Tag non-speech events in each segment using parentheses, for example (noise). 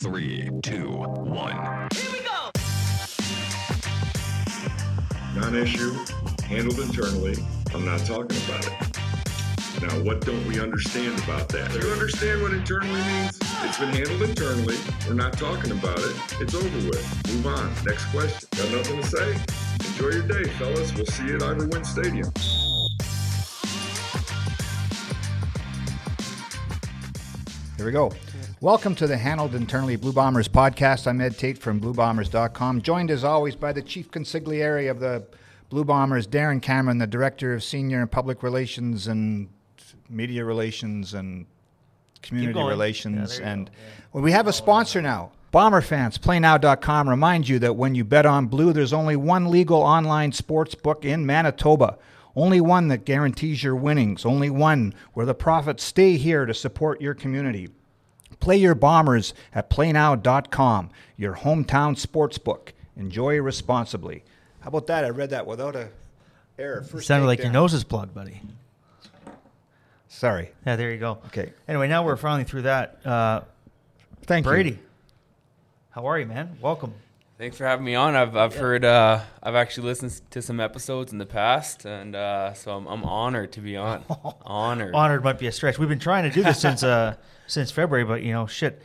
Three, two, one. Here we go. non-issue, handled internally. I'm not talking about it. Now, what don't we understand about that? Do you understand what internally means? It's been handled internally. We're not talking about it. It's over with. Move on. Next question. Got nothing to say? Enjoy your day, fellas. We'll see you at Ivor Wynne Stadium. Here we go. Welcome to the Handled Internally Blue Bombers podcast. I'm Ed Tait from BlueBombers.com, joined as always by the chief consigliere of the Blue Bombers, Darren Cameron, the director of senior and public relations and media relations and community relations. Yeah, and well, we have a sponsor now. Bomber fans, PlayNow.com remind you that when you bet on blue, there's only one legal online sports book in Manitoba. Only one that guarantees your winnings. Only one where the profits stay here to support your community. Play your bombers at playnow.com, your hometown sports book. Enjoy responsibly. How about that? I read that without a error. First Sounded like your nose is plugged, buddy. Sorry. Yeah, there you go. Okay. Anyway, now we're finally through that. Uh, Thank Brady, you. how are you, man? Welcome. Thanks for having me on. I've I've heard uh, I've actually listened to some episodes in the past, and uh, so I'm, I'm honored to be on. (laughs) honored. Honored might be a stretch. We've been trying to do this since uh, (laughs) since February, but you know, shit.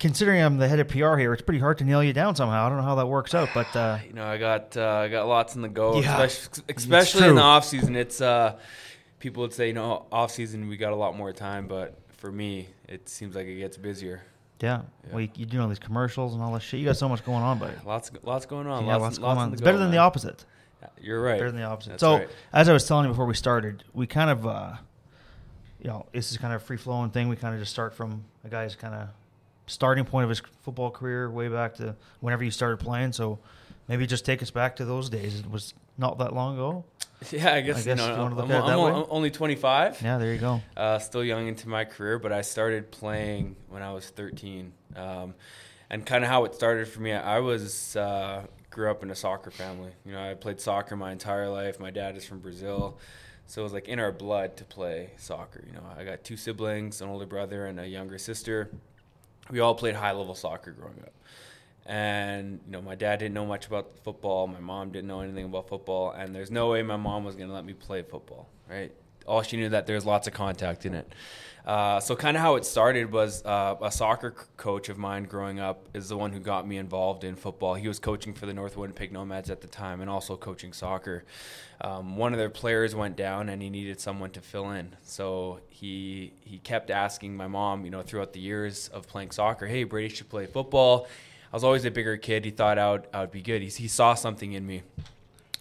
Considering I'm the head of PR here, it's pretty hard to nail you down somehow. I don't know how that works out, but uh, (sighs) You know, I got uh, I got lots in the go, Yeah. especially, especially in the off season. It's uh, people would say, you know, off season we got a lot more time, but for me, it seems like it gets busier. Yeah, well, you, you do all these commercials and all this shit. You got so much going on, buddy. Lots lots going on. Yeah, lots, lots lots going in on. It's go, better than the opposite. You're right. better than the opposite. That's so, right. as I was telling you before we started, we kind of, uh, you know, this is kind of a free flowing thing. We kind of just start from a guy's kind of starting point of his football career, way back to whenever you started playing. So, maybe just take us back to those days. It was not that long ago. (laughs) yeah, I guess, guess you know, you I'm, I'm, at it that I'm only 25. Yeah, there you go. uh, still young into my career, but I started playing when I was 13. Um, and kind of how it started for me, I was uh, grew up in a soccer family. You know, I played soccer my entire life. My dad is from Brazil, so it was like in our blood to play soccer. You know, I got two siblings, an older brother and a younger sister. We all played high level soccer growing up. And you know, my dad didn't know much about football. My mom didn't know anything about football, and there's no way my mom was going to let me play football. Right? All she knew that there's lots of contact in it. Uh, so kind of how it started was uh, a soccer c- coach of mine growing up is the one who got me involved in football. He was coaching for the North Winnipeg Nomads at the time and also coaching soccer. Um, one of their players went down and he needed someone to fill in. So he he kept asking my mom, you know, throughout the years of playing soccer, hey, Brady should play football. I was always a bigger kid. He thought I would, I would be good. He, he saw something in me.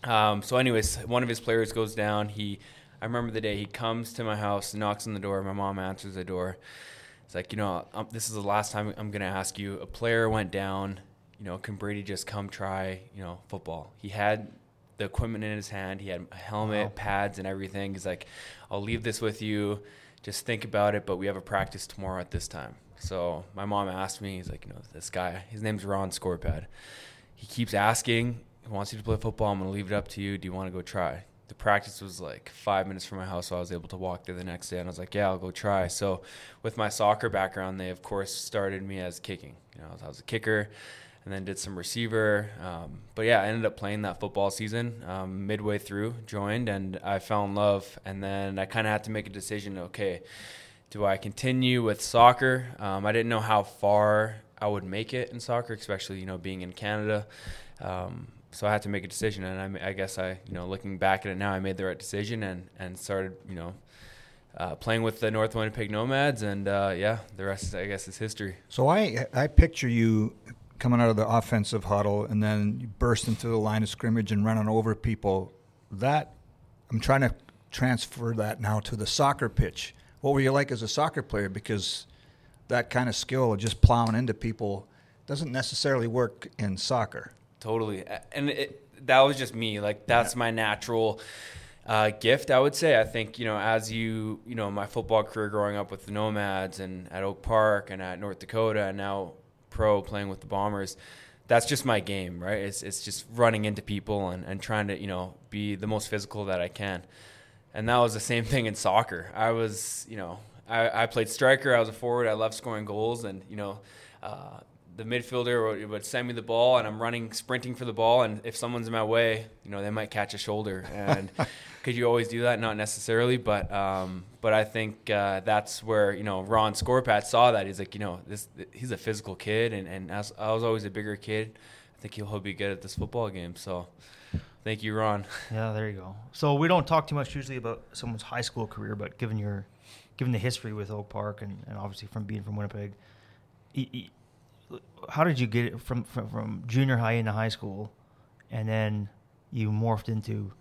Um, so, anyways, one of his players goes down. He, I remember the day he comes to my house, knocks on the door. My mom answers the door. It's like, you know, um, this is the last time I'm going to ask you. A player went down. You know, can Brady just come try, you know, football? He had the equipment in his hand. He had a helmet, Wow. pads, and everything. He's like, I'll leave this with you. Just think about it. But we have a practice tomorrow at this time. So my mom asked me. He's like, you know, this guy. His name's Ron Scorepad. He keeps asking. He wants you to play football. I'm gonna leave it up to you. Do you want to go try? The practice was like five minutes from my house, so I was able to walk there the next day. And I was like, yeah, I'll go try. So, with my soccer background, they of course started me as kicking. You know, I was a kicker, and then did some receiver. Um, but yeah, I ended up playing that football season. Um, midway through, joined, and I fell in love. And then I kind of had to make a decision. Okay, do I continue with soccer? Um, I didn't know how far I would make it in soccer, especially you know being in Canada. Um, so I had to make a decision, and I, I guess I, you know, looking back at it now, I made the right decision and and started, you know, uh, playing with the North Winnipeg Nomads, and uh, yeah, the rest, I guess, is history. So I I picture you coming out of the offensive huddle and then you burst into the line of scrimmage and running over people. That I'm trying to transfer that now to the soccer pitch. What were you like as a soccer player? Because that kind of skill of just plowing into people doesn't necessarily work in soccer. Totally, and it, that was just me. Like that's my natural uh, gift, I would say. I think you know, as you you know, my football career growing up with the Nomads and at Oak Park and at North Dakota, and now pro playing with the Bombers. That's just my game, right? It's it's just running into people and, and trying to you know be the most physical that I can. And that was the same thing in soccer. I was, you know, I, I played striker. I was a forward. I loved scoring goals, and you know, uh, the midfielder would, send me the ball, and I'm running, sprinting for the ball, and if someone's in my way, you know, they might catch a shoulder. And (laughs) could you always do that? Not necessarily, but um, but I think uh, that's where you know Ron Scorpat saw that. He's like, you know, this he's a physical kid, and and as I was always a bigger kid. I think he'll be good at this football game. So, thank you, Ron. (laughs) Yeah, there you go. So we don't talk too much usually about someone's high school career, but given your given the history with Oak Park and, and obviously from being from Winnipeg, how did you get it from, from from junior high into high school, and then you morphed into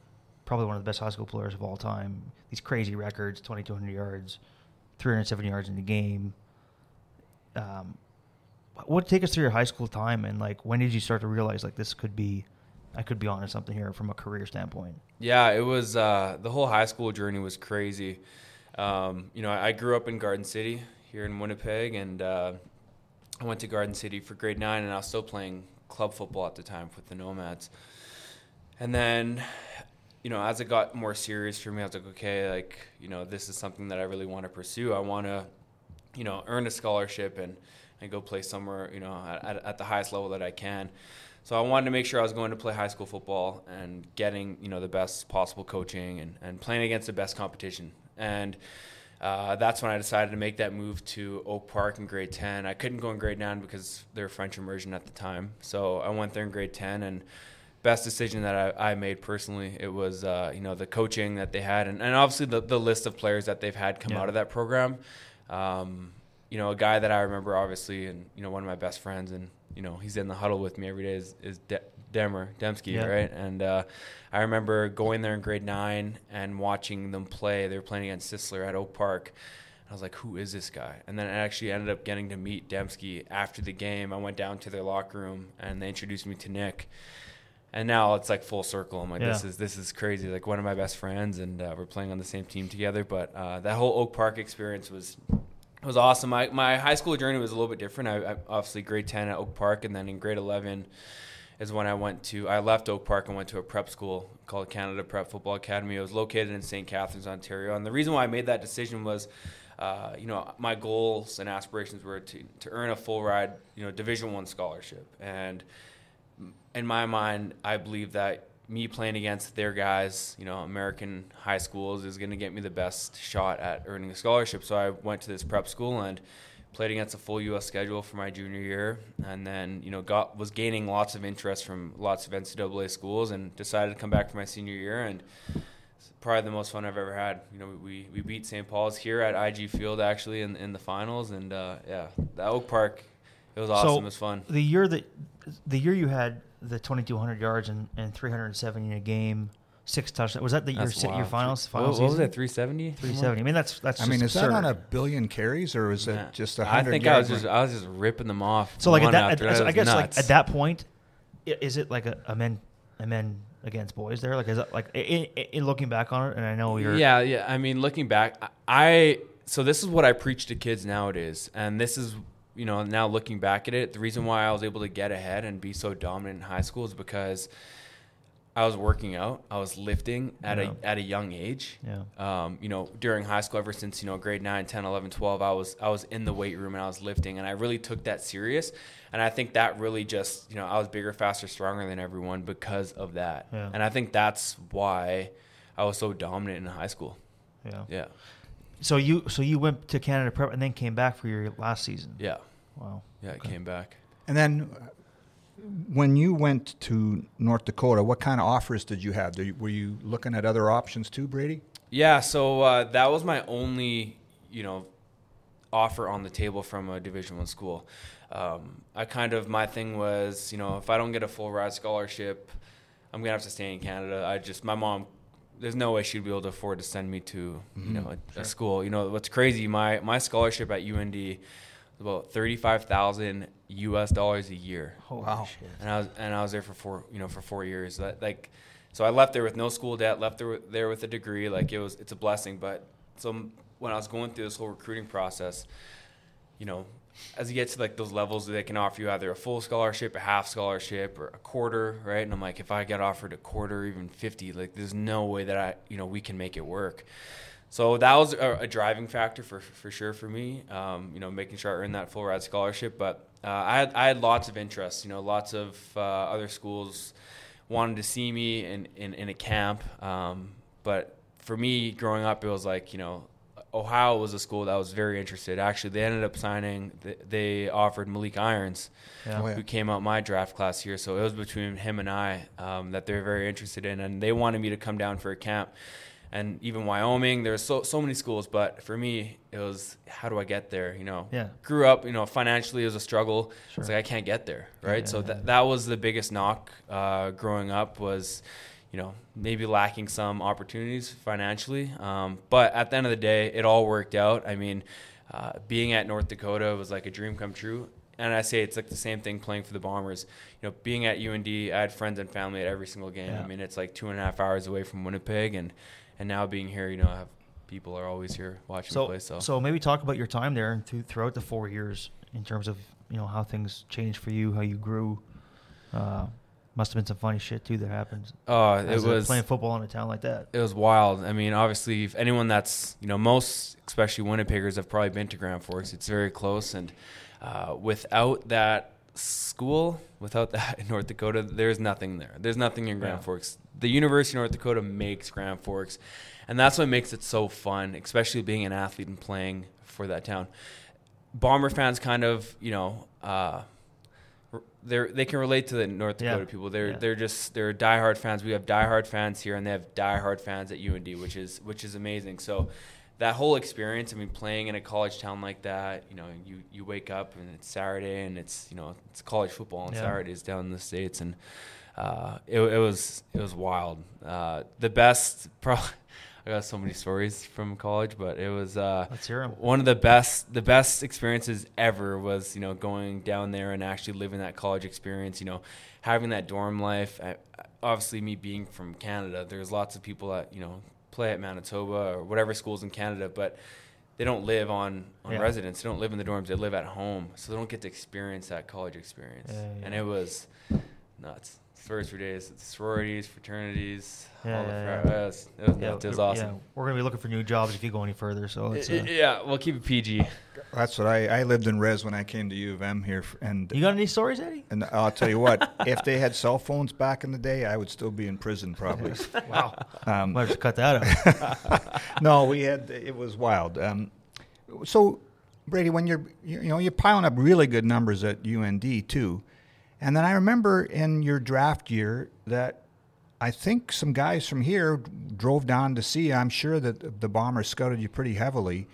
probably one of the best high school players of all time? These crazy records: twenty two hundred yards, three hundred seventy yards in the game. Um, what take us through your high school time and like when did you start to realize like this could be I could be onto something here from a career standpoint. Yeah, it was uh, the whole high school journey was crazy. Um, you know, I grew up in Garden City here in Winnipeg, and uh, I went to Garden City for grade nine, and I was still playing club football at the time with the Nomads. And then, you know, as it got more serious for me, I was like, okay, like you know, this is something that I really want to pursue. I want to, you know, earn a scholarship and and go play somewhere, you know, at, at the highest level that I can. So I wanted to make sure I was going to play high school football and getting, you know, the best possible coaching and, and playing against the best competition. And uh, that's when I decided to make that move to Oak Park in grade 10. I couldn't go in grade 9 because they were French immersion at the time. So I went there in grade 10 and best decision that I, I made personally. It was, uh, you know, the coaching that they had and, and obviously the, the list of players that they've had come Yeah. out of that program. Um, you know, a guy that I remember obviously, and you know, one of my best friends, and you know, he's in the huddle with me every day is, is De- Demer Demski, Yeah. right? And uh, I remember going there in grade nine and watching them play. They were playing against Sisler at Oak Park. I was like, "Who is this guy?" And then I actually ended up getting to meet Demski after the game. I went down to their locker room and they introduced me to Nick. And now it's like full circle. I'm like, this is this is crazy. Like one of my best friends, and uh, we're playing on the same team together. But uh, that whole Oak Park experience was it was awesome. My my high school journey was a little bit different. I, I obviously grade ten at Oak Park, and then in grade eleven is when I went to I left Oak Park and went to a prep school called Canada Prep Football Academy. It was located in St. Catharines, Ontario, and the reason why I made that decision was. Uh, you know, my goals and aspirations were to, to earn a full ride, you know, Division One scholarship, and in my mind, I believe that me playing against their guys, you know, American high schools, is going to get me the best shot at earning a scholarship. So I went to this prep school and played against a full U.S. schedule for my junior year, and then you know got was gaining lots of interest from lots of NCAA schools, and decided to come back for my senior year and. it's Probably the most fun I've ever had. You know, we, we beat St. Paul's here at IG Field actually in, in the finals, and uh, yeah, the Oak Park, it was awesome. So it was fun. the year that the year you had the 2200 yards and, and 370 in a game, six touchdowns. Was that the your That's si- your wild. finals What, final what was season? it? Three seventy. 370. I mean that's that's I just mean, is that absurd. on a billion carries or is it just a I hundred? think I was just? I was just ripping them off. So like at one that, after at, It I was guess like nuts. at that point, i- is it like a, a men a men against boys there? Like is that like in, in looking back on it? And I know you're Yeah, yeah. I mean, looking back, I- I so this is what I preach to kids nowadays, and this is you know now looking back at it, the reason why I was able to get ahead and be so dominant in high school is because I was working out, I was lifting at Yeah. a at a young age. Yeah. Um, you know, during high school, ever since you know grade 9, 10, 11, 12, I was I was in the weight room and I was lifting, and I really took that serious. And I think that really just you know I was bigger, faster, stronger than everyone because of that. Yeah. And I think that's why I was so dominant in high school. yeah. Yeah. So you so you went to Canada Prep and then came back for your last season. Yeah. Wow. Yeah, it came back. And then, uh, when you went to North Dakota, what kind of offers did you have? Were you looking at other options too, Brady? Yeah, so uh, that was my only, you know, offer on the table from a Division One school. Um, I kind of my thing was, you know, if I don't get a full ride scholarship, I'm gonna have to stay in Canada. I just my mom, there's no way she'd be able to afford to send me to, you know, a, a school. You know, what's crazy? My my scholarship at UND was about thirty five thousand U.S. dollars a year. Holy Wow. shit. and I was and I was there for four you know for four years. That like, so I left there with no school debt, left there with, there with a degree. Like it was it's a blessing. But so when I was going through this whole recruiting process, you know, as you get to like those levels, they can offer you either a full scholarship, a half scholarship, or a quarter, right? And I'm like, if I get offered a quarter, even fifty, like there's no way that I you know we can make it work. So that was a, a driving factor for for sure for me. Um, you know, making sure I earned that full ride scholarship. But uh, I had I had lots of interest. You know, lots of uh, other schools wanted to see me in in, in a camp. Um, but for me, growing up, it was like you know. Ohio was a school that was very interested. Actually, they ended up signing. They offered Malik Irons, Yeah. Oh, yeah. who came out my draft class here. So it was between him and I um, that they're very interested in, and they wanted me to come down for a camp. And even Wyoming, there's so so many schools, but for me, it was how do I get there? You know, Yeah. grew up, you know, financially it was a struggle. Sure. It's like I can't get there, right? so Yeah. that that was the biggest knock uh, growing up was, you know, maybe lacking some opportunities financially. Um, but at the end of the day, it all worked out. I mean, uh, being at North Dakota was like a dream come true. And I say it's like the same thing playing for the Bombers. You know, being at UND, I had friends and family at every single game. Yeah. I mean, it's like two and a half hours away from Winnipeg, and and now being here, you know, I have people are always here watching me So, play. So, so maybe talk about your time there and throughout the four years in terms of you know how things changed for you, how you grew. Uh, must have been some funny shit too that happened. uh, it was playing football in a town like that. it was wild. I mean, obviously, if anyone that's you know most, especially Winnipeggers, have probably been to Grand Forks. It's very close, and uh, without that school, without that (laughs) in North Dakota, there's nothing there. There's nothing in Grand Yeah. Forks. The University of North Dakota makes Grand Forks, and that's what makes it so fun, especially being an athlete and playing for that town. Bomber fans kind of, you know. Uh, they they can relate to the North Yeah. Dakota people. They're Yeah. they're just they're diehard fans. We have diehard fans here, and they have diehard fans at UND, which is which is amazing. So that whole experience, I mean, playing in a college town like that, you know, you you wake up and it's Saturday and it's you know it's college football on Yeah. Saturdays down in the states, and uh, it it was it was wild. Uh, the best, (laughs) probably. I got so many stories from college, but it was uh, Let's hear 'em. one of the best the best experiences ever was you know going down there and actually living that college experience you know having that dorm life I, obviously me being from canada there's lots of people that you know play at manitoba or whatever schools in canada but they don't live on on Yeah. residence they don't live in the dorms. They live at home. So they don't get to experience that college experience. Yeah, yeah. and it was nuts first few days sororities fraternities Yeah, all the yeah, fra- yeah. it was, it was, nuts. it was yeah, awesome we're gonna be looking for new jobs if you go any further. So it's, uh, yeah, we'll keep it PG. That's what I, I lived in Res when I came to U of M here, and you got any stories, Eddie? and I'll tell you what, (laughs) if they had cell phones back in the day, I would still be in prison probably. (laughs) Wow, Um, might have to cut that out. (laughs) no, we had it was wild. Um, so Brady, when you're you you know you're piling up really good numbers at UND too, and then I remember in your draft year that I think some guys from here drove down to see. you. I'm sure that the Bombers scouted you pretty heavily.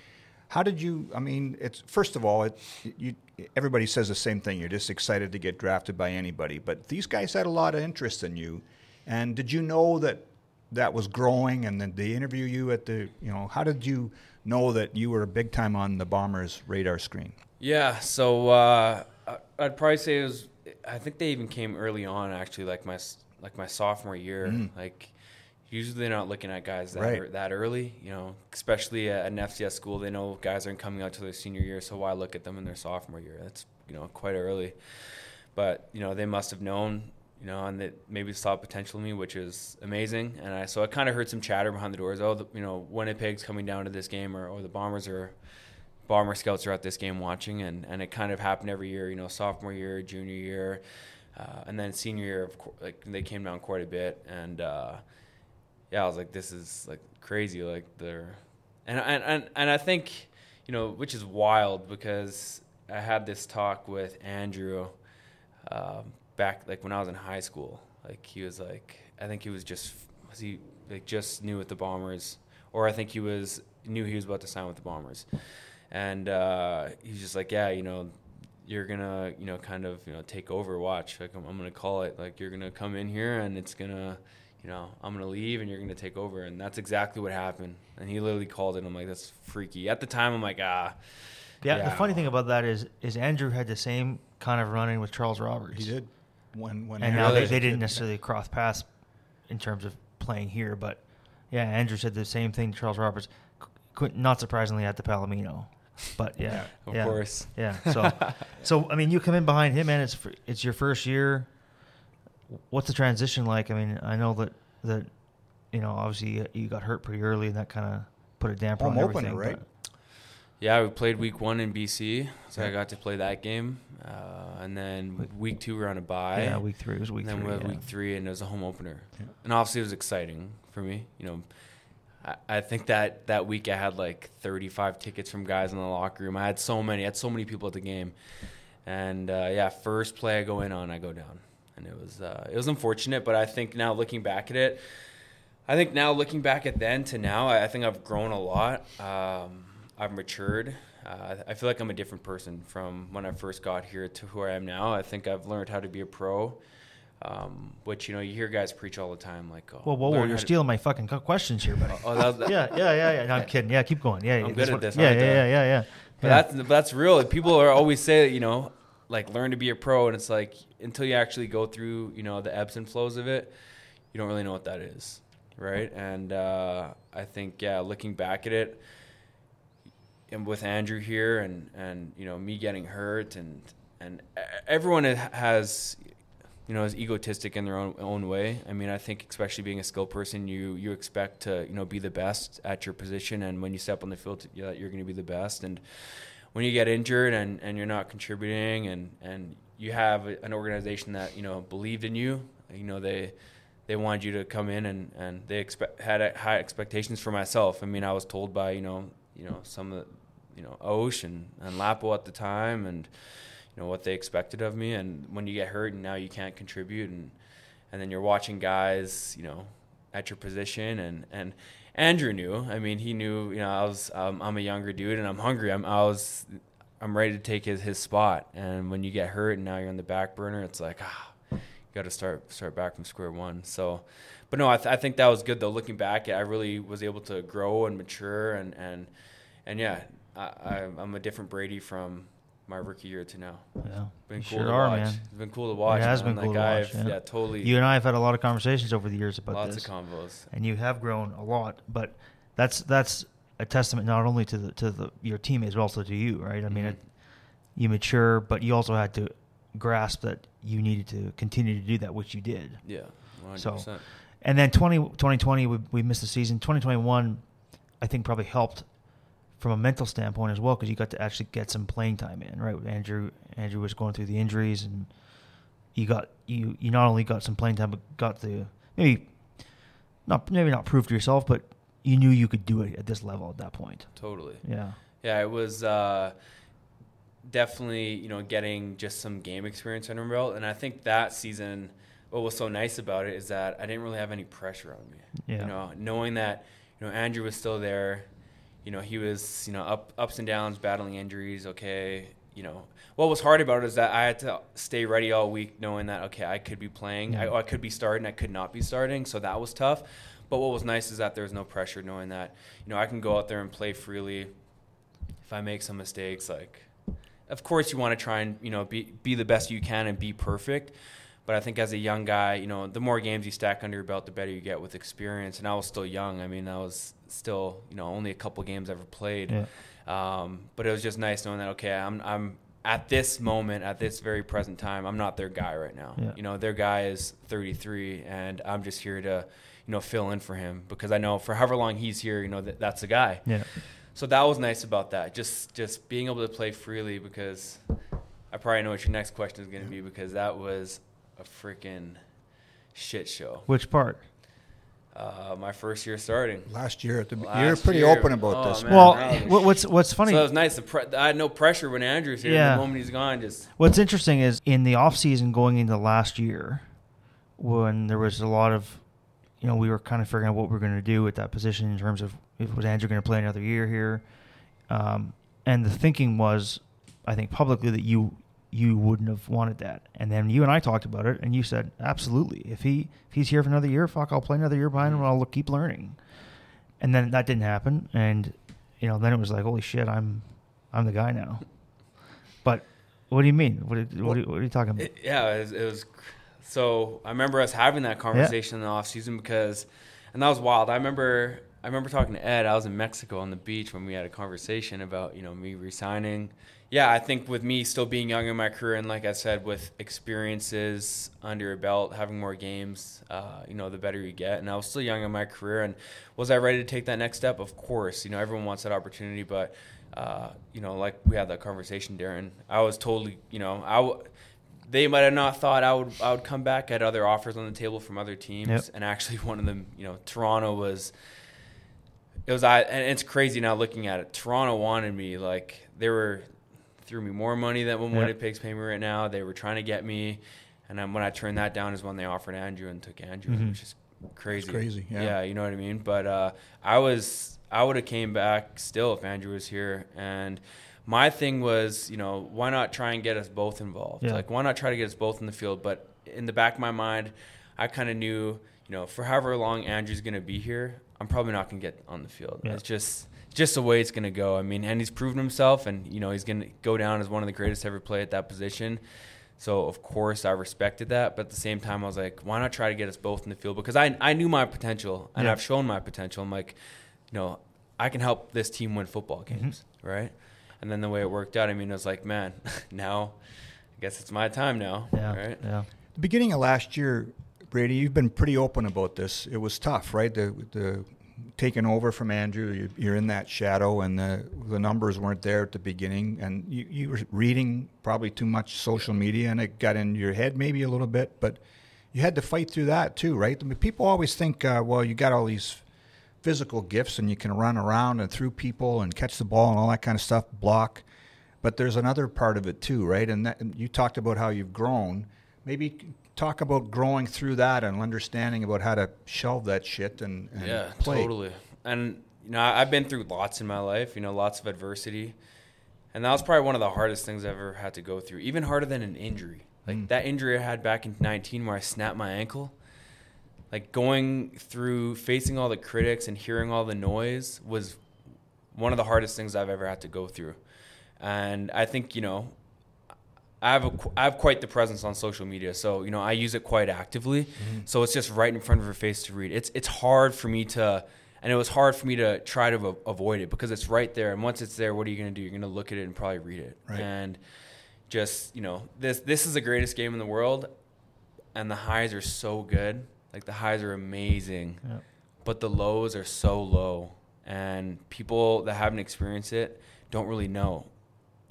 How did you? I mean, it's first of all, it you. Everybody says the same thing. You're just excited to get drafted by anybody, but these guys had a lot of interest in you. And did you know that that was growing? And then they interview you at the, you know, how did you know that you were big time on the Bombers' radar screen? Yeah, so uh, I'd probably say it was. I think they even came early on, actually, like my like my sophomore year. Mm. Like usually they're not looking at guys that Right. that early, you know. Especially at an FCS school, they know guys aren't coming out to their senior year, so why look at them in their sophomore year? That's you know quite early. But you know they must have known, you know, and that maybe saw potential in me, which is amazing. And I so I kind of heard some chatter behind the doors. Oh, the, you know, Winnipeg's coming down to this game, or or the Bombers are bomber scouts are at this game watching and, and it kind of happened every year you know sophomore year junior year uh, and then senior year of like they came down quite a bit and uh, yeah i was like this is like crazy like they're and, and and and i think you know which is wild because i had this talk with andrew um, back like when i was in high school like he was like i think he was just was he like just new with the bombers or i think he was knew he was about to sign with the bombers and uh, he's just like, yeah, you know, you're gonna, you know, kind of, you know, take over. Watch, like I'm, I'm gonna call it. Like you're gonna come in here, and it's gonna, you know, I'm gonna leave, and you're gonna take over. And that's exactly what happened. And he literally called it. I'm like, that's freaky. At the time, I'm like, ah, Yeah, Yeah. the funny thing about that is is Andrew had the same kind of run in with Charles Roberts. He did when when and Aaron now they, they didn't necessarily cross paths in terms of playing here, but yeah, Andrew said the same thing to Charles Roberts. Not surprisingly, at the Palomino, but yeah, of yeah, course. yeah. (laughs) So, so I mean, you come in behind him, and it's fir- it's your first year. What's the transition like? I mean, I know that that you know obviously you- you got hurt pretty early, and that kind of put a damper Home on opener, everything. right? Yeah, we played week one in BC, so I got to play that game, uh, and then week two we were on a bye. Yeah, week three it was week and then three. we had yeah. week three, and it was a home opener, and obviously it was exciting for me. You know, I, think that that week I had like 35 tickets from guys in the locker room. I had so many, I had so many people at the game, and uh, yeah, first play I go in on, I go down, and it was uh, it was unfortunate, but I think now looking back at it, I think now looking back at then to now, I, I think I've grown a lot. Um, I've matured. Uh, I feel like I'm a different person from when I first got here to who I am now. I think I've learned how to be a pro, um, which you know you hear guys preach all the time, like, oh, Well, whoa, whoa, you're how to- stealing my fucking questions here, buddy. Oh, that, that, (laughs) yeah, yeah, yeah, yeah. No, I'm (laughs) kidding. Yeah, keep going. Yeah, I'm good at this, Yeah, yeah, yeah, yeah, yeah. But Yeah. that's that's real. People are always say, you know, like learn to be a pro, and it's like until you actually go through, you know, the ebbs and flows of it, you don't really know what that is, right? And uh, I think, yeah, looking back at it, and with Andrew here, and and you know me getting hurt, and and everyone has, you know, is egotistic in their own own way. I mean, I think especially being a skilled person, you you expect to you know be the best at your position, and when you step on the field, you you're going to be the best. And when you get injured and, and you're not contributing, and, and you have an organization that you know believed in you, you know they they wanted you to come in and, and they expect had high expectations for myself. I mean, I was told by you know you know some of the, you know Osh and, and Lapo at the time, and you know what they expected of me. And when you get hurt and now you can't contribute, and and then you're watching guys, you know, at your position, and and Andrew knew. I mean, he knew. You know, I was um, I'm a younger dude, and I'm hungry. I'm I was I'm ready to take his his spot. And when you get hurt and now you're on the back burner, it's like ah, you got to start start back from square one. So. But no, I, th- I think that was good though. Looking back, I really was able to grow and mature, and and and yeah, I, I, I'm a different Brady from my rookie year to now. Yeah, Been you cool sure to are, watch. man. It's been cool to watch. It has man. been cool like to watch, I've, yeah. yeah. totally. You and I have had a lot of conversations over the years about lots this, of combos. and you have grown a lot. But that's that's a testament not only to the to the your teammates but also to you, right? I mean, Mhm. it, you mature, but you also had to grasp that you needed to continue to do that, which you did. Yeah, 100%. So- And then 20, 2020, we, we missed the season. 2021, I think probably helped from a mental standpoint as well because you got to actually get some playing time in, right? Andrew Andrew was going through the injuries, and you got you you not only got some playing time, but got to maybe not maybe not prove to yourself, but you knew you could do it at this level at that point. totally. Yeah, Yeah, it was uh, definitely you know getting just some game experience under my belt, and I think that season, what was so nice about it is that I didn't really have any pressure on me. Yeah. You know, knowing that you know Andrew was still there, you know he was you know up ups and downs, battling injuries. Okay, you know what was hard about it is that I had to stay ready all week, knowing that okay I could be playing, I, mm-hmm. I could be starting, I could not be starting, so that was tough. But what was nice is that there was no pressure, knowing that you know I can go out there and play freely. If I make some mistakes, like of course you want to try and you know be be the best you can and be perfect. But I think as a young guy, you know, the more games you stack under your belt, the better you get with experience. And I was still young. I mean, I was still, you know, only a couple games ever played. Yeah. Um, but it was just nice knowing that okay, I'm I'm at this moment, at this very present time, I'm not their guy right now. Yeah. You know, their guy is 33, and I'm just here to, you know, fill in for him because I know for however long he's here, you know, that that's the guy yeah, so that was nice about that. Just just being able to play freely because I probably know what your next question is going to be because that was a freaking shit show. Which part? Uh, my first year starting. Last year, at the, Last you're pretty year. open about Oh, this. man. man. well, that was- what's what's funny? So it was nice. The pre- I had no pressure when Andrew's here. Yeah. The moment he's gone, just What's interesting is in the off season going into last year, when there was a lot of, you know, we were kind of figuring out what we are going to do at that position in terms of if was Andrew going to play another year here, um, and the thinking was, I think publicly that you you wouldn't have wanted that, and then you and I talked about it, and you said absolutely if he if he's here for another year, fuck, I'll play another year behind him, and I'll keep learning, and then that didn't happen, and you know then it was like holy shit, I'm I'm the guy now, but what do you mean? What are, what are, what are you talking about? It- yeah, it was, it was. So I remember us having that conversation in the off season because, and that was wild. I remember I remember talking to Ed. I was in Mexico on the beach when we had a conversation about you know me resigning. Yeah, I think with me still being young in my career and like I said, with experiences under your belt, having more games, uh, you know, the better you get. And I was still young in my career, and was I ready to take that next step? Of course, you know, everyone wants that opportunity, but uh, you know, like we had that conversation, Darren. I was totally, you know, I. W- they might have not thought I would I would come back. I had other offers on the table from other teams, Yep. and actually (laughs) one of them, you know, Toronto was. It was I, and it's crazy now looking at it. Toronto wanted me like they were threw me more money than when. Winnipeg's paying me right now. They were trying to get me, and then when I turned that down is when they offered Andrew and took Andrew, Mhm. which is crazy. crazy, yeah. yeah, you know what I mean. But uh, I was I would have came back still if Andrew was here, and my thing was, you know, why not try and get us both involved? Yeah. Like, why not try to get us both in the field? But in the back of my mind, I kind of knew, you know, for however long Andrew's going to be here, I'm probably not going to get on the field. Yeah. It's just just the way it's going to go. I mean, and he's proven himself, and you know, he's going to go down as one of the greatest to ever play at that position. So of course I respected that, but at the same time I was like, why not try to get us both in the field? Because I I knew my potential and Yeah. I've shown my potential. I'm like, you know, I can help this team win football mm-hmm. games, right? And then the way it worked out, I mean, it was like, man, (laughs) now I guess it's my time now, Yeah. right? Yeah. The beginning of last year, Brady, you've been pretty open about this. It was tough, right? The the taking over from Andrew, you, you're in that shadow, and the the numbers weren't there at the beginning, and you, you were reading probably too much social media, and it got in your head maybe a little bit, but you had to fight through that too, right? I mean, people always think, uh, well, you got all these physical gifts, and you can run around and through people and catch the ball and all that kind of stuff, block. But there's another part of it too, right? And, that, and you talked about how you've grown. Maybe talk about growing through that and understanding about how to shelve that shit and, and Yeah, play. totally. And you know, I've been through lots in my life. You know, lots of adversity, and that was probably one of the hardest things I've ever had to go through. Even harder than an injury. Like Mm. that injury I had back in 19, where I snapped my ankle. Like going through facing all the critics and hearing all the noise was one of the hardest things I've ever had to go through. And I think you know, I have a, I have quite the presence on social media, so you know I use it quite actively. Mm-hmm. So it's just right in front of her face to read. It's it's hard for me to, and it was hard for me to try to a- avoid it because it's right there. And once it's there, what are you going to do? You're going to look at it and probably read it. Right. And just you know, this this is the greatest game in the world, and the highs are so good. Like the highs are amazing, Yeah. but the lows are so low, and people that haven't experienced it don't really know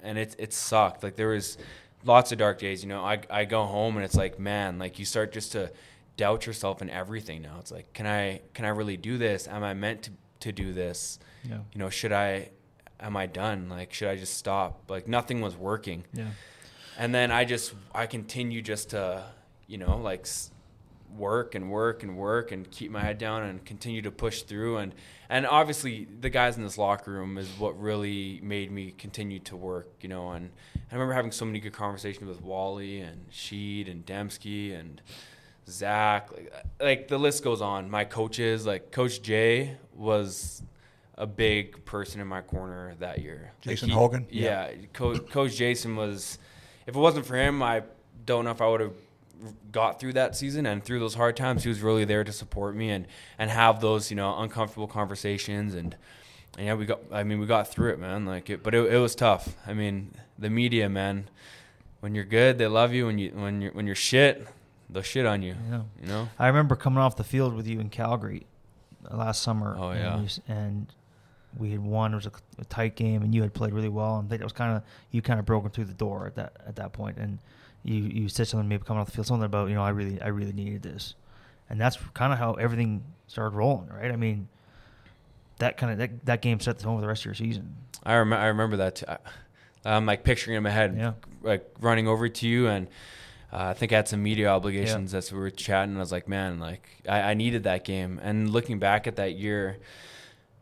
and it it sucked. Like there was lots of dark days. You know, I I go home and it's like, man, like you start just to doubt yourself in everything. Now it's like, can I can I really do this? Am I meant to to do this? Yeah. You know, should I? Am I done? Like, should I just stop? Like nothing was working. Yeah. And then I just I continue just to you know like s- work and work and work and keep my head down and continue to push through. And and obviously the guys in this locker room is what really made me continue to work you know. And I remember having so many good conversations with Wally and Sheed and Demski and Zach. Like like the list goes on. My coaches like Coach Jay was a big person in my corner that year. Like, Jason he- Hogan? yeah, Co- Coach Jason was. If it wasn't for him, I don't know if I would have got through that season and through those hard times. He was really there to support me and and have those you know uncomfortable conversations and. And yeah, we got. I mean, we got through it, man. Like, it, but it, it was tough. I mean, the media, man. When you're good, they love you. When you when you're when you're shit, they'll shit on you. Yeah. You know. I remember coming off the field with you in Calgary uh, last summer. Oh, and yeah. you And, we had won. It was a, a tight game, and you had played really well. And I think it was kind of you kind of broken through the door at that at that point. And you you said something maybe coming off the field, something about you know I really I really needed this, and that's kind of how everything started rolling, right? I mean, that kind of that, that game set the tone for the rest of your season. I remember. I remember that. Too. I- I'm like picturing in my head, Yeah. like running over to you, and uh, I think I had some media obligations as we were chatting. I was like, man, like I, I needed that game. And looking back at that year,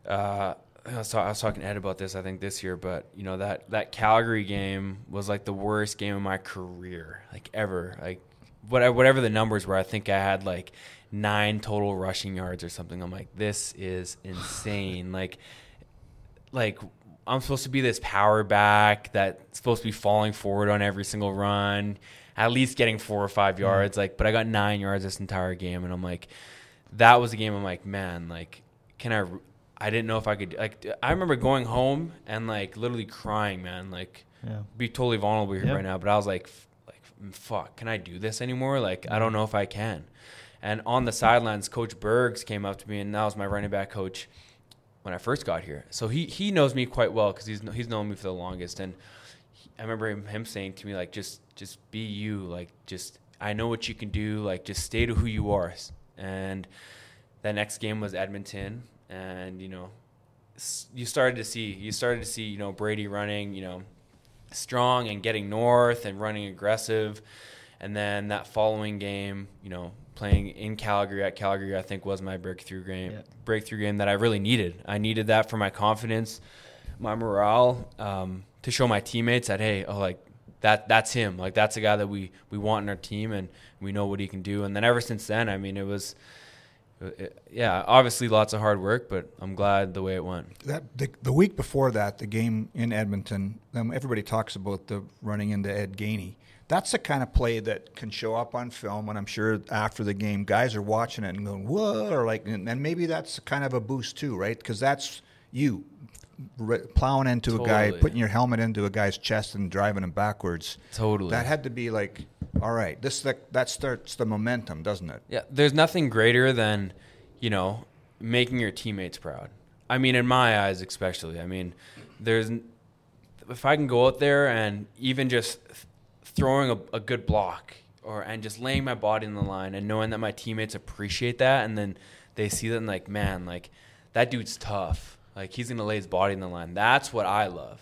uh, I was, ta- I was talking to Ed about this. I think this year, but you know that that Calgary game was like the worst game of my career, like ever. Like whatever, whatever the numbers were, I think I had like nine total rushing yards or something. I'm like, this is insane. (laughs) like like I'm supposed to be this power back that's supposed to be falling forward on every single run, at least getting four or five mm-hmm. yards. Like, but I got nine yards this entire game, and I'm like, that was the game. I'm like, man, like, can I? I didn't know if I could. Like, I remember going home and like literally crying, man. Like, Yeah. be totally vulnerable here Yeah. right now, but I was like, f- like, fuck, can I do this anymore? Like, I don't know if I can. And on the sidelines, Coach Bergs came up to me, and that was my running back coach. when I first got here. So he he knows me quite well because he's he's known me for the longest. And he, I remember him, him saying to me like, just just be you, like just I know what you can do, like just stay to who you are. And that next game was Edmonton, and you know, you started to see you started to see you know Brady running, you know, strong and getting north and running aggressive. And then that following game, you know, playing in Calgary at Calgary, I think was my breakthrough game. Yeah. Breakthrough game that I really needed. I needed that for my confidence, my morale, um, to show my teammates that hey, oh, like that that's him. Like that's a guy that we we want in our team, and we know what he can do. And then ever since then, I mean, it was. It- yeah, obviously lots of hard work, but I'm glad the way it went. That the, the week before that, the game in Edmonton, um, everybody talks about the running into Ed Gainey. That's the kind of play that can show up on film, and I'm sure after the game, guys are watching it and going, "Whoa!" or like, and, and maybe that's kind of a boost too, right? Because that's you plowing into a guy, putting your helmet into a guy's chest and driving him backwards. Totally. That had to be like, all right, this that, that starts the momentum, doesn't it? Yeah, there's nothing greater than, you know, making your teammates proud. I mean, in my eyes, especially. I mean, there's if I can go out there and even just throwing a, a good block or and just laying my body in the line and knowing that my teammates appreciate that and then they see that and like, man, like that dude's tough. Like he's gonna lay his body in the line. That's what I love.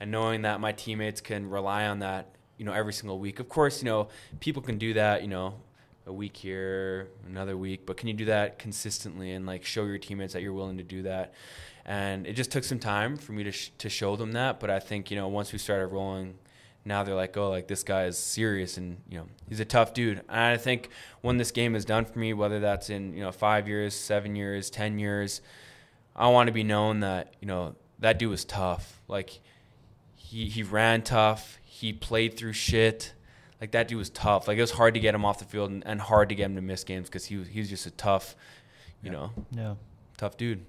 And knowing that my teammates can rely on that, you know, every single week. Of course, you know, people can do that, you know, a week here, another week, but can you do that consistently and like show your teammates that you're willing to do that? And it just took some time for me to sh- to show them that, but I think you know once we started rolling, now they're like, oh, like this guy is serious and you know he's a tough dude. And I think when this game is done for me, whether that's in you know five years, seven years, ten years, I want to be known that you know that dude was tough. Like he he ran tough. He played through shit. Like that dude was tough. Like it was hard to get him off the field and, and hard to get him to miss games because he was he was just a tough, you know, Yeah. tough dude.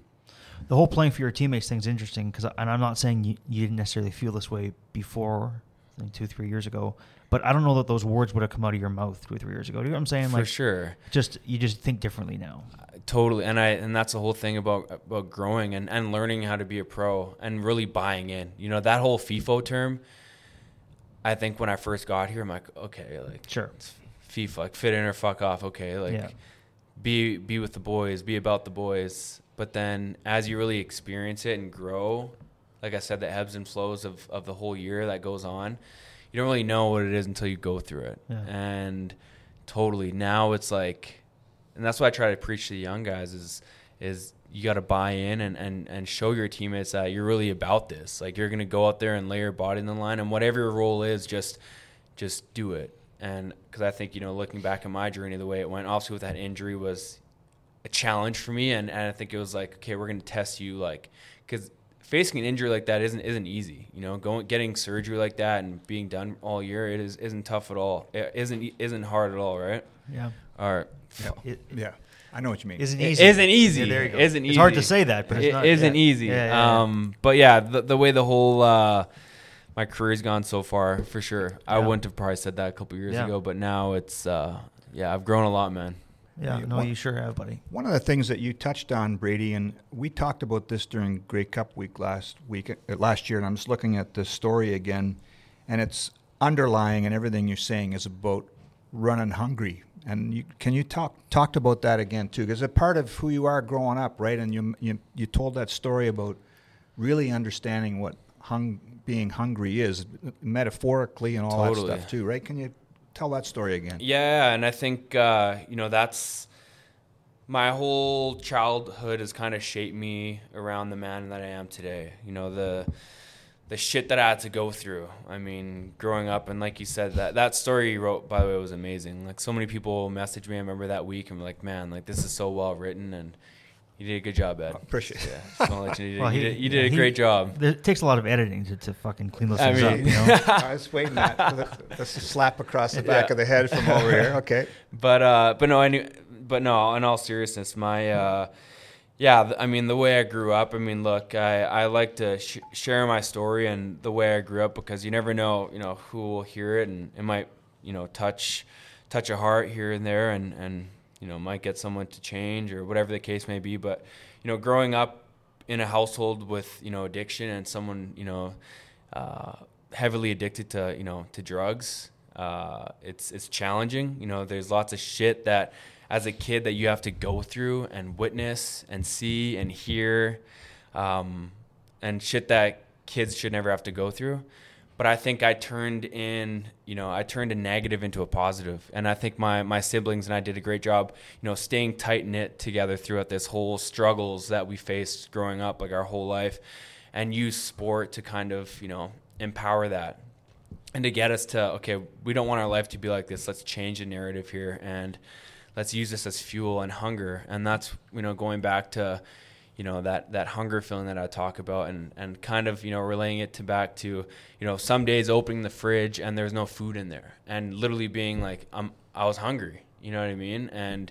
The whole playing for your teammates thing's interesting because, and I'm not saying you, you didn't necessarily feel this way before, like two, three years ago, but I don't know that those words would have come out of your mouth two or three years ago. Do you know what I'm saying? For like, sure. just you just think differently now. Totally, and I and that's the whole thing about about growing and, and learning how to be a pro and really buying in. You know that whole FIFO term. I think when I first got here, I'm like, okay, like Sure. FIFA, like fit in or fuck off. Okay, like Yeah. be be with the boys, be about the boys. But then as you really experience it and grow, like I said, the ebbs and flows of of the whole year that goes on, you don't really know what it is until you go through it. Yeah. And totally, now it's like, and that's what I try to preach to the young guys is is you got to buy in and, and, and show your teammates that you're really about this. Like you're going to go out there and lay your body in the line and whatever your role is, just, just do it. And cause I think, you know, looking back at my journey, the way it went, obviously with that injury was a challenge for me. And, and I think it was like, okay, we're going to test you. Like, cause facing an injury like that isn't, isn't easy, you know, going, getting surgery like that and being done all year, it is, isn't tough at all. It isn't, isn't hard at all. Right. Yeah. All right. It, Yeah, I know what you mean. isn't easy. isn't easy. Yeah, there you go. Isn't It's hard to say that, but it's It not, isn't yeah. easy. Yeah, yeah, yeah. Um, but yeah, the, the way the whole uh, my career's gone so far, for sure. I wouldn't have probably said that a couple years Yeah. ago, but now it's uh, yeah, I've grown a lot, man. Yeah. No, want- you sure have, buddy. One of the things that you touched on, Brady, and we talked about this during Grey Cup week last week, uh, last year, and I'm just looking at the story again, and it's underlying and everything you're saying is about running hungry. And you, can you talk talked about that again too? Because it's a part of who you are growing up, right? And you you you told that story about really understanding what hung being hungry is metaphorically and all Totally. that stuff too, right? Can you tell that story again? Yeah, and I think uh, you know that's my whole childhood has kind of shaped me around the man that I am today. You know the the shit that I had to go through. I mean, growing up and like you said that that story you wrote by the way was amazing. Like so many people messaged me. I remember that week and were like, "Man, like this is so well written and you did a good job, Ed." Appreciate it. Yeah, just wanna let you, know you, did, Well, you did, you did yeah, a he- great job. It takes a lot of editing to, to fucking clean those I things up. mean- You know? (laughs) I was waiting that. That's (laughs) a slap across the back Yeah. of the head from over here. Okay. but uh, but no, I knew. But no, in all seriousness, my uh, yeah, th- I mean the way I grew up. I mean, look, I I like to sh- share my story and the way I grew up because you never know, you know, who will hear it and it might, you know, touch touch a heart here and there and and you know might get someone to change or whatever the case may be. But you know, growing up in a household with you know addiction and someone you know uh, heavily addicted to you know to drugs, uh, it's it's challenging. You know, there's lots of shit that as a kid that you have to go through and witness and see and hear, um, and shit that kids should never have to go through. But I think I turned in, you know, I turned a negative into a positive, and I think my my siblings and I did a great job, you know, staying tight knit together throughout this whole struggles that we faced growing up, like our whole life, and use sport to kind of, you know, empower that. And to get us to okay we don't want our life to be like this. Let's change the narrative here and let's use this as fuel and hunger. And that's you know going back to you know that that hunger feeling that I talk about and and kind of you know relaying it to back to you know some days opening the fridge and there's no food in there and literally being like I'm I was hungry you know what I mean? And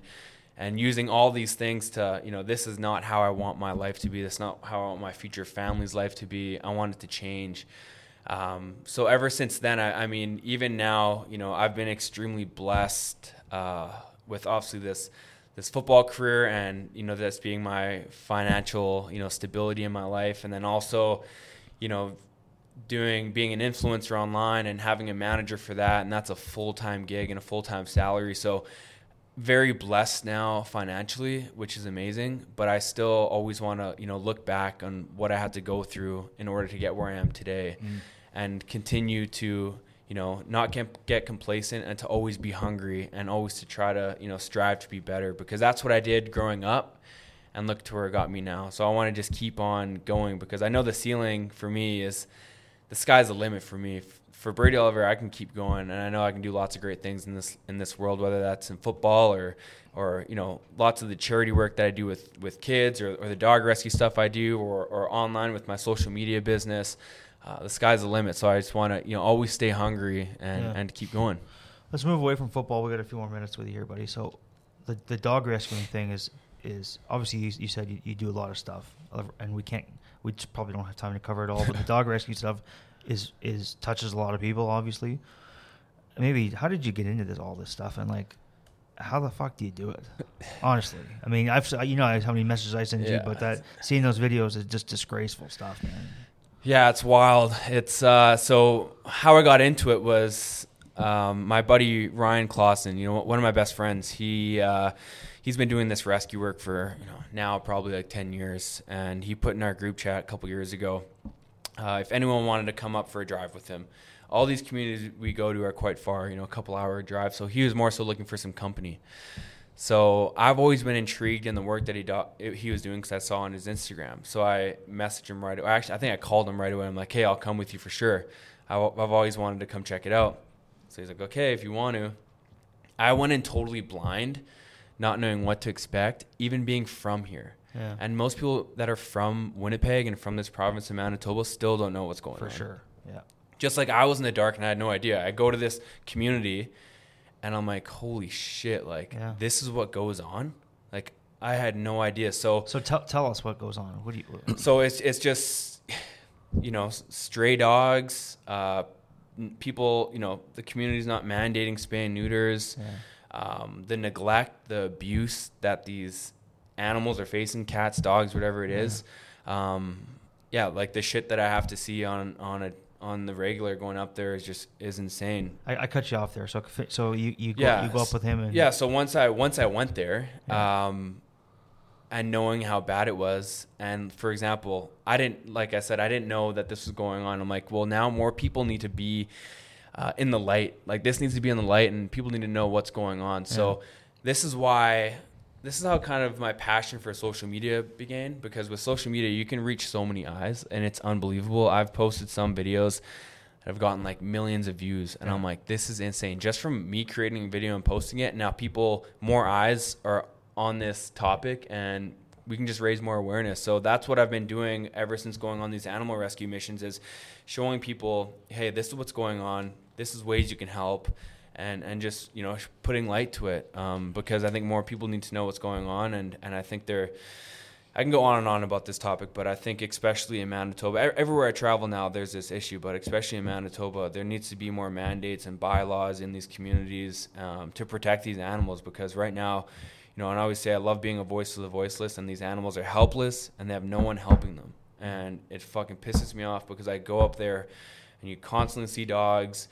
and using all these things to you know this is not how I want my life to be. This is not how I want my future family's life to be. I want it to change. Um, so ever since then, I, I, mean, even now, you know, I've been extremely blessed uh, with obviously this this football career, and you know, this being my financial, you know, stability in my life, and then also, you know, doing being an influencer online and having a manager for that, and that's a full time gig and a full time salary. So very blessed now financially, which is amazing. But I still always want to, you know, look back on what I had to go through in order to get where I am today, mm. and continue to, you know, not get, complacent and to always be hungry and always to try to, you know, strive to be better because that's what I did growing up. And look to where it got me now. So I want to just keep on going because I know the ceiling for me is the sky's the limit for me for Brady Oliveira, I can keep going, and I know I can do lots of great things in this in this world, whether that's in football or or you know lots of the charity work that I do with with kids or, or the dog rescue stuff I do, or or online with my social media business. Uh, the sky's the limit, so I just want to you know always stay hungry and yeah. and keep going. Let's move away from football. We got a few more minutes with you here, buddy. So the the dog rescuing thing is is obviously you, you said you, you do a lot of stuff, and we can't we probably don't have time to cover it all. But the dog (laughs) rescue stuff is is touches a lot of people, obviously. Maybe how did you get into this all this stuff and like how the fuck do you do it? (laughs) Honestly, I mean, I've you know how many messages I send yeah. you, but that seeing those videos is just disgraceful stuff, man. Yeah, it's wild. It's uh, so how I got into it was um, my buddy Ryan Clausen. You know, one of my best friends. He uh, he's been doing this rescue work for you know now probably like ten years, and he put in our group chat a couple years ago uh, if anyone wanted to come up for a drive with him. All these communities we go to are quite far, you know, a couple hour drive. So he was more so looking for some company. So I've always been intrigued in the work that he do- he was doing because I saw on his Instagram. So I messaged him right away. Actually, I think I called him right away. I'm like, hey, I'll come with you for sure. i w- I've always wanted to come check it out. So he's like, okay, if you want to. I went in totally blind, not knowing what to expect, even being from here. Yeah. And most people that are from Winnipeg and from this province of Manitoba still don't know what's going For on. For sure. Yeah. Just like I was in the dark and I had no idea. I go to this community and I'm like, holy shit, like yeah. this is what goes on? Like I had no idea. So So tell tell us what goes on. What do you what? (clears throat) So it's it's just (sighs) you know, stray dogs, uh, people, you know, the community's not mandating spay neuters. Yeah. Um, the neglect, the abuse that these animals are facing, cats, dogs, whatever it is. Yeah. Um, yeah, like the shit that I have to see on on a on the regular going up there is just is insane. I, I cut you off there. So so you you go, yeah. you go up with him and yeah. So once I once I went there, yeah. um, and knowing how bad it was, and for example, I didn't like I said I didn't know that this was going on. I'm like, well, now more people need to be uh, in the light. Like this needs to be in the light, and people need to know what's going on. So this is why this is how kind of my passion for social media began because with social media you can reach so many eyes and it's unbelievable. I've posted some videos that have gotten like millions of views and yeah. I'm like this is insane just from me creating a video and posting it. Now people more eyes are on this topic and we can just raise more awareness. So that's what I've been doing ever since going on these animal rescue missions is showing people, hey, this is what's going on. This is ways you can help and and just you know putting light to it um, because I think more people need to know what's going on and and I think they're I can go on and on about this topic, but I think especially in Manitoba, everywhere I travel now, there's this issue. But especially in Manitoba, there needs to be more mandates and bylaws in these communities um, to protect these animals because right now, you know, and I always say I love being a voice to the voiceless, and these animals are helpless and they have no one helping them, and it fucking pisses me off because I go up there, and you constantly see dogs.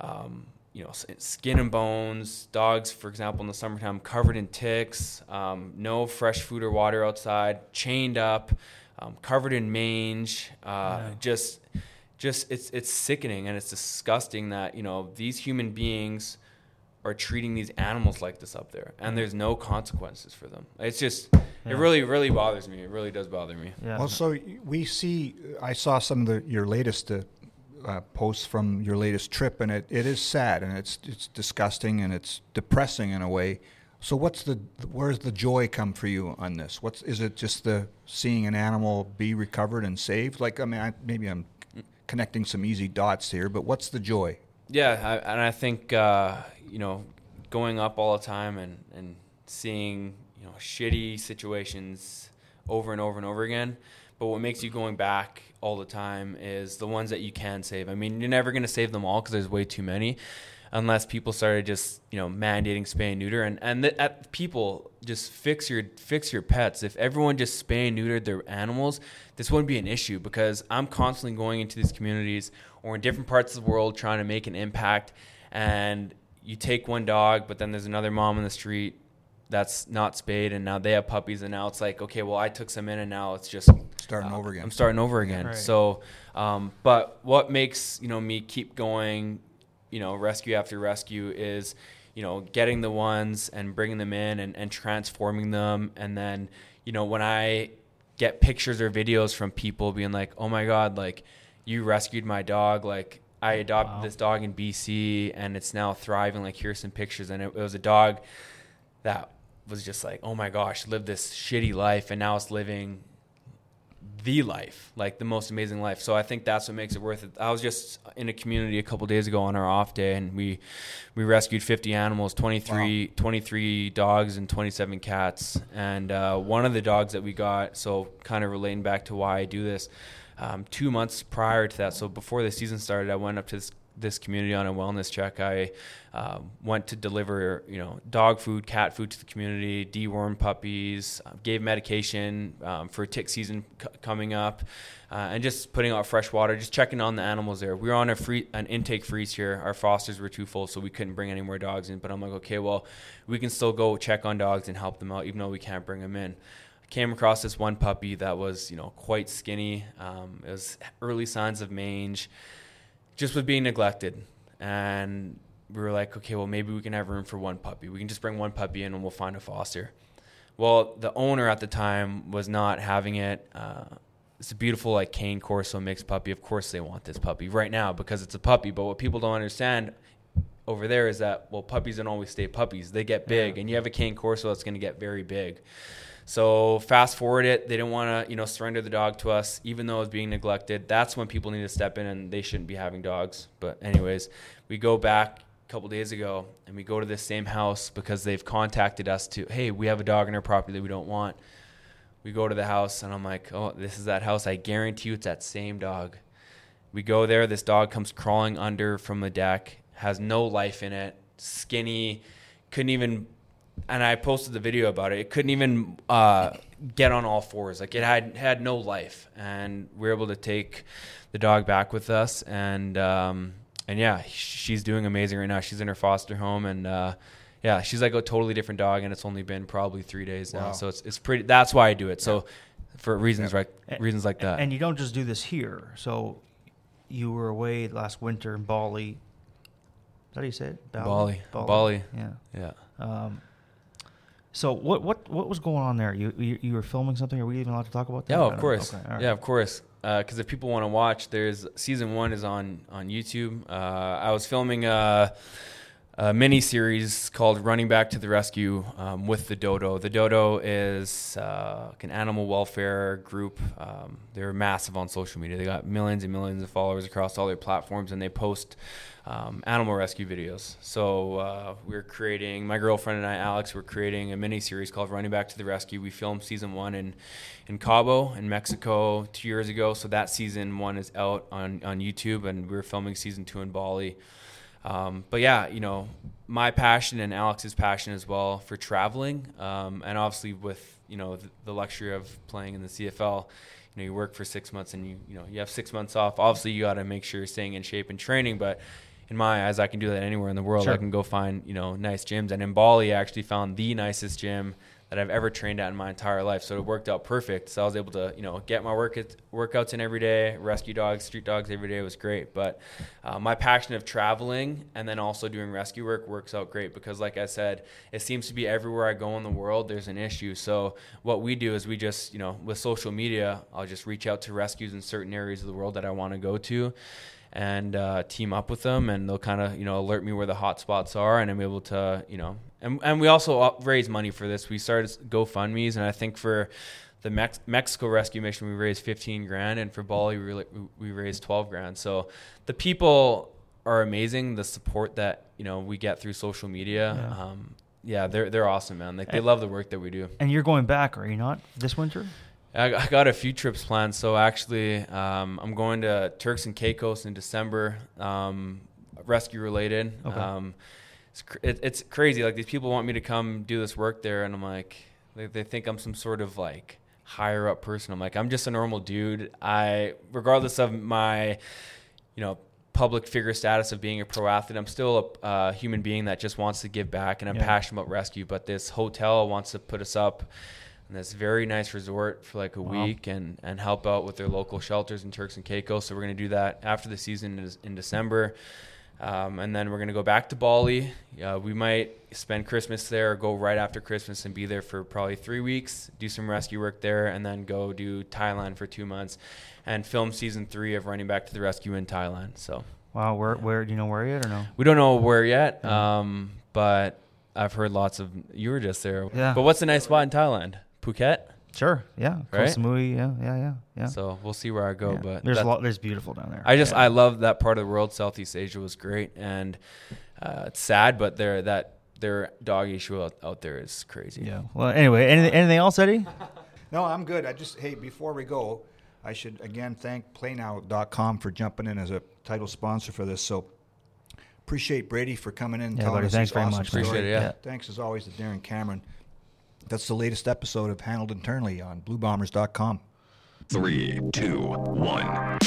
Um, you know, skin and bones. Dogs, for example, in the summertime, covered in ticks. Um, no fresh food or water outside. Chained up, um, covered in mange. Uh, yeah. Just, just it's it's sickening and it's disgusting that you know these human beings are treating these animals like this up there, and there's no consequences for them. It's just, yeah. it really, really bothers me. It really does bother me. Yeah. Well, so we see. I saw some of the your latest uh, uh, posts from your latest trip, and it, it is sad and it's it's disgusting and it's depressing in a way. So what's the where's the joy come for you on this? What's is it just the seeing an animal be recovered and saved? Like I mean, I, maybe I'm connecting some easy dots here, but what's the joy? Yeah, I, and I think uh, you know going up all the time and and seeing you know shitty situations over and over and over again but what makes you going back all the time is the ones that you can save. I mean, you're never going to save them all because there's way too many, unless people started just you know mandating spay and neuter. And and th- at people just fix your fix your pets. If everyone just spay and neutered their animals, this wouldn't be an issue because I'm constantly going into these communities or in different parts of the world trying to make an impact. And you take one dog, but then there's another mom in the street that's not spayed and now they have puppies and now it's like okay well i took some in and now it's just starting uh, over again. I'm starting over again. Right. so um, but what makes you know me keep going you know rescue after rescue is you know getting the ones and bringing them in and, and transforming them. And then you know when i get pictures or videos from people being like oh my god like you rescued my dog like i adopted wow. this dog in bc and it's now thriving. Like here's some pictures. And it, it was a dog that was just like, oh my gosh, lived this shitty life, and now it's living the life, like the most amazing life. So I think that's what makes it worth it. I was just in a community a couple days ago on our off day, and we we rescued 50 animals, 23 wow. 23 dogs and 27 cats. And uh, one of the dogs that we got, so kind of relating back to why I do this. Um, two months prior to that, so before the season started, I went up to this this community on a wellness check. I uh, went to deliver, you know, dog food, cat food to the community, deworm puppies, uh, gave medication um, for tick season c- coming up, uh, and just putting out fresh water, just checking on the animals there. We were on a free an intake freeze here. Our fosters were too full, so we couldn't bring any more dogs in. But I'm like, okay, well, we can still go check on dogs and help them out, even though we can't bring them in came across this one puppy that was, you know, quite skinny. Um, it was early signs of mange just was being neglected. And we were like, okay, well, maybe we can have room for one puppy. We can just bring one puppy in and we'll find a foster. Well, the owner at the time was not having it. Uh, it's a beautiful, like, cane Corso mixed puppy. Of course, they want this puppy right now because it's a puppy. But what people don't understand over there is that, well, puppies don't always stay puppies. They get big, yeah. and you have a cane Corso that's going to get very big. So fast forward it, they didn't want to, you know, surrender the dog to us, even though it was being neglected. That's when people need to step in, and they shouldn't be having dogs. But anyways, we go back a couple days ago, and we go to this same house because they've contacted us to, hey, we have a dog in our property that we don't want. We go to the house, and I'm like, oh, this is that house. I guarantee you, it's that same dog. We go there. This dog comes crawling under from the deck, has no life in it, skinny, couldn't even and I posted the video about it. It couldn't even uh, get on all fours. Like it had had no life, and we were able to take the dog back with us, and um, and yeah, she's doing amazing right now. She's in her foster home, and uh, yeah, she's like a totally different dog, and it's only been probably three days now. Wow. So it's it's pretty. That's why I do it. So for reasons right, reasons like that. And you don't just do this here. So you were away last winter in Bali. Is that how you say it? Bali. Bali. Bali. Yeah. Yeah. Um, so what what what was going on there? You you, you were filming something? Are we even allowed to talk about that? Yeah, of course. Okay, right. Yeah, of course. Because uh, if people want to watch, there's season one is on on YouTube. Uh, I was filming a, a mini series called "Running Back to the Rescue" um, with the Dodo. The Dodo is uh, an animal welfare group. Um, they're massive on social media. They got millions and millions of followers across all their platforms, and they post um, animal rescue videos. So uh, we're creating, my girlfriend and I, Alex, we're creating a mini series called Running Back to the Rescue. We filmed season one in, in Cabo in Mexico two years ago. So that season one is out on, on YouTube, and we're filming season two in Bali. Um, but yeah, you know, my passion and Alex's passion as well for traveling, um, and obviously with you know the, the luxury of playing in the CFL. You know, you work for six months and you you know you have six months off. Obviously, you got to make sure you're staying in shape and training, but in my eyes, I can do that anywhere in the world. Sure. I can go find you know nice gyms, and in Bali, I actually found the nicest gym that I've ever trained at in my entire life. So it worked out perfect. So I was able to you know get my work workouts in every day, rescue dogs, street dogs every day was great. But uh, my passion of traveling and then also doing rescue work works out great because, like I said, it seems to be everywhere I go in the world there's an issue. So what we do is we just you know with social media, I'll just reach out to rescues in certain areas of the world that I want to go to and uh, team up with them, and they'll kind of you know alert me where the hot spots are, and I'm able to you know, and and we also raise money for this. We started GoFundmes, and I think for the Mex- Mexico Rescue Mission, we raised 15 grand, and for Bali, we, re- we raised 12 grand. So the people are amazing. The support that you know we get through social media. Yeah. Um, yeah, they're they're awesome, man. Like they love the work that we do. And you're going back, are you not, this winter? I, I got a few trips planned. So actually, um, I'm going to Turks and Caicos in December, um, rescue related. Okay. It's, it, it's crazy. Like these people want me to come do this work there, and I'm like, they, they think I'm some sort of like higher up person. I'm like, I'm just a normal dude. I, regardless of my, you know, public figure status of being a pro athlete, I'm still a uh, human being that just wants to give back, and I'm Yeah. passionate about rescue. But this hotel wants to put us up in this very nice resort for like a Wow. week and, and help out with their local shelters in Turks and Caicos. So we're going to do that after the season is in December. Um, and then we're going to go back to Bali. Uh, we might spend Christmas there go right after Christmas and be there for probably three weeks, do some rescue work there, and then go do Thailand for two months and film season three of Running Back to the Rescue in Thailand. So Wow, where, where, do you know where yet or no? we don't know where yet, Yeah. um, but I've heard lots of. You were just there. Yeah. But what's the nice spot in Thailand? Phuket? Sure, yeah. Koh Right? Samui, yeah, yeah, yeah, yeah. So we'll see where I go. Yeah. But there's a lot, there's beautiful down there. I just Yeah. I love that part of the world. Southeast Asia was great, and uh, it's sad, but there that their dog issue out, out there is crazy. Yeah. Well, anyway, anything, anything else, Eddie? (laughs) No, I'm good. I just hey, before we go, I should again thank PlayNow.com for jumping in as a title sponsor for this. So appreciate Brady for coming in. and Yeah, telling buddy, us thanks very awesome much. story. Appreciate it, yeah. Thanks as always to Darren Cameron. That's the latest episode of Handled Internally on BlueBombers.com. Three, two, one.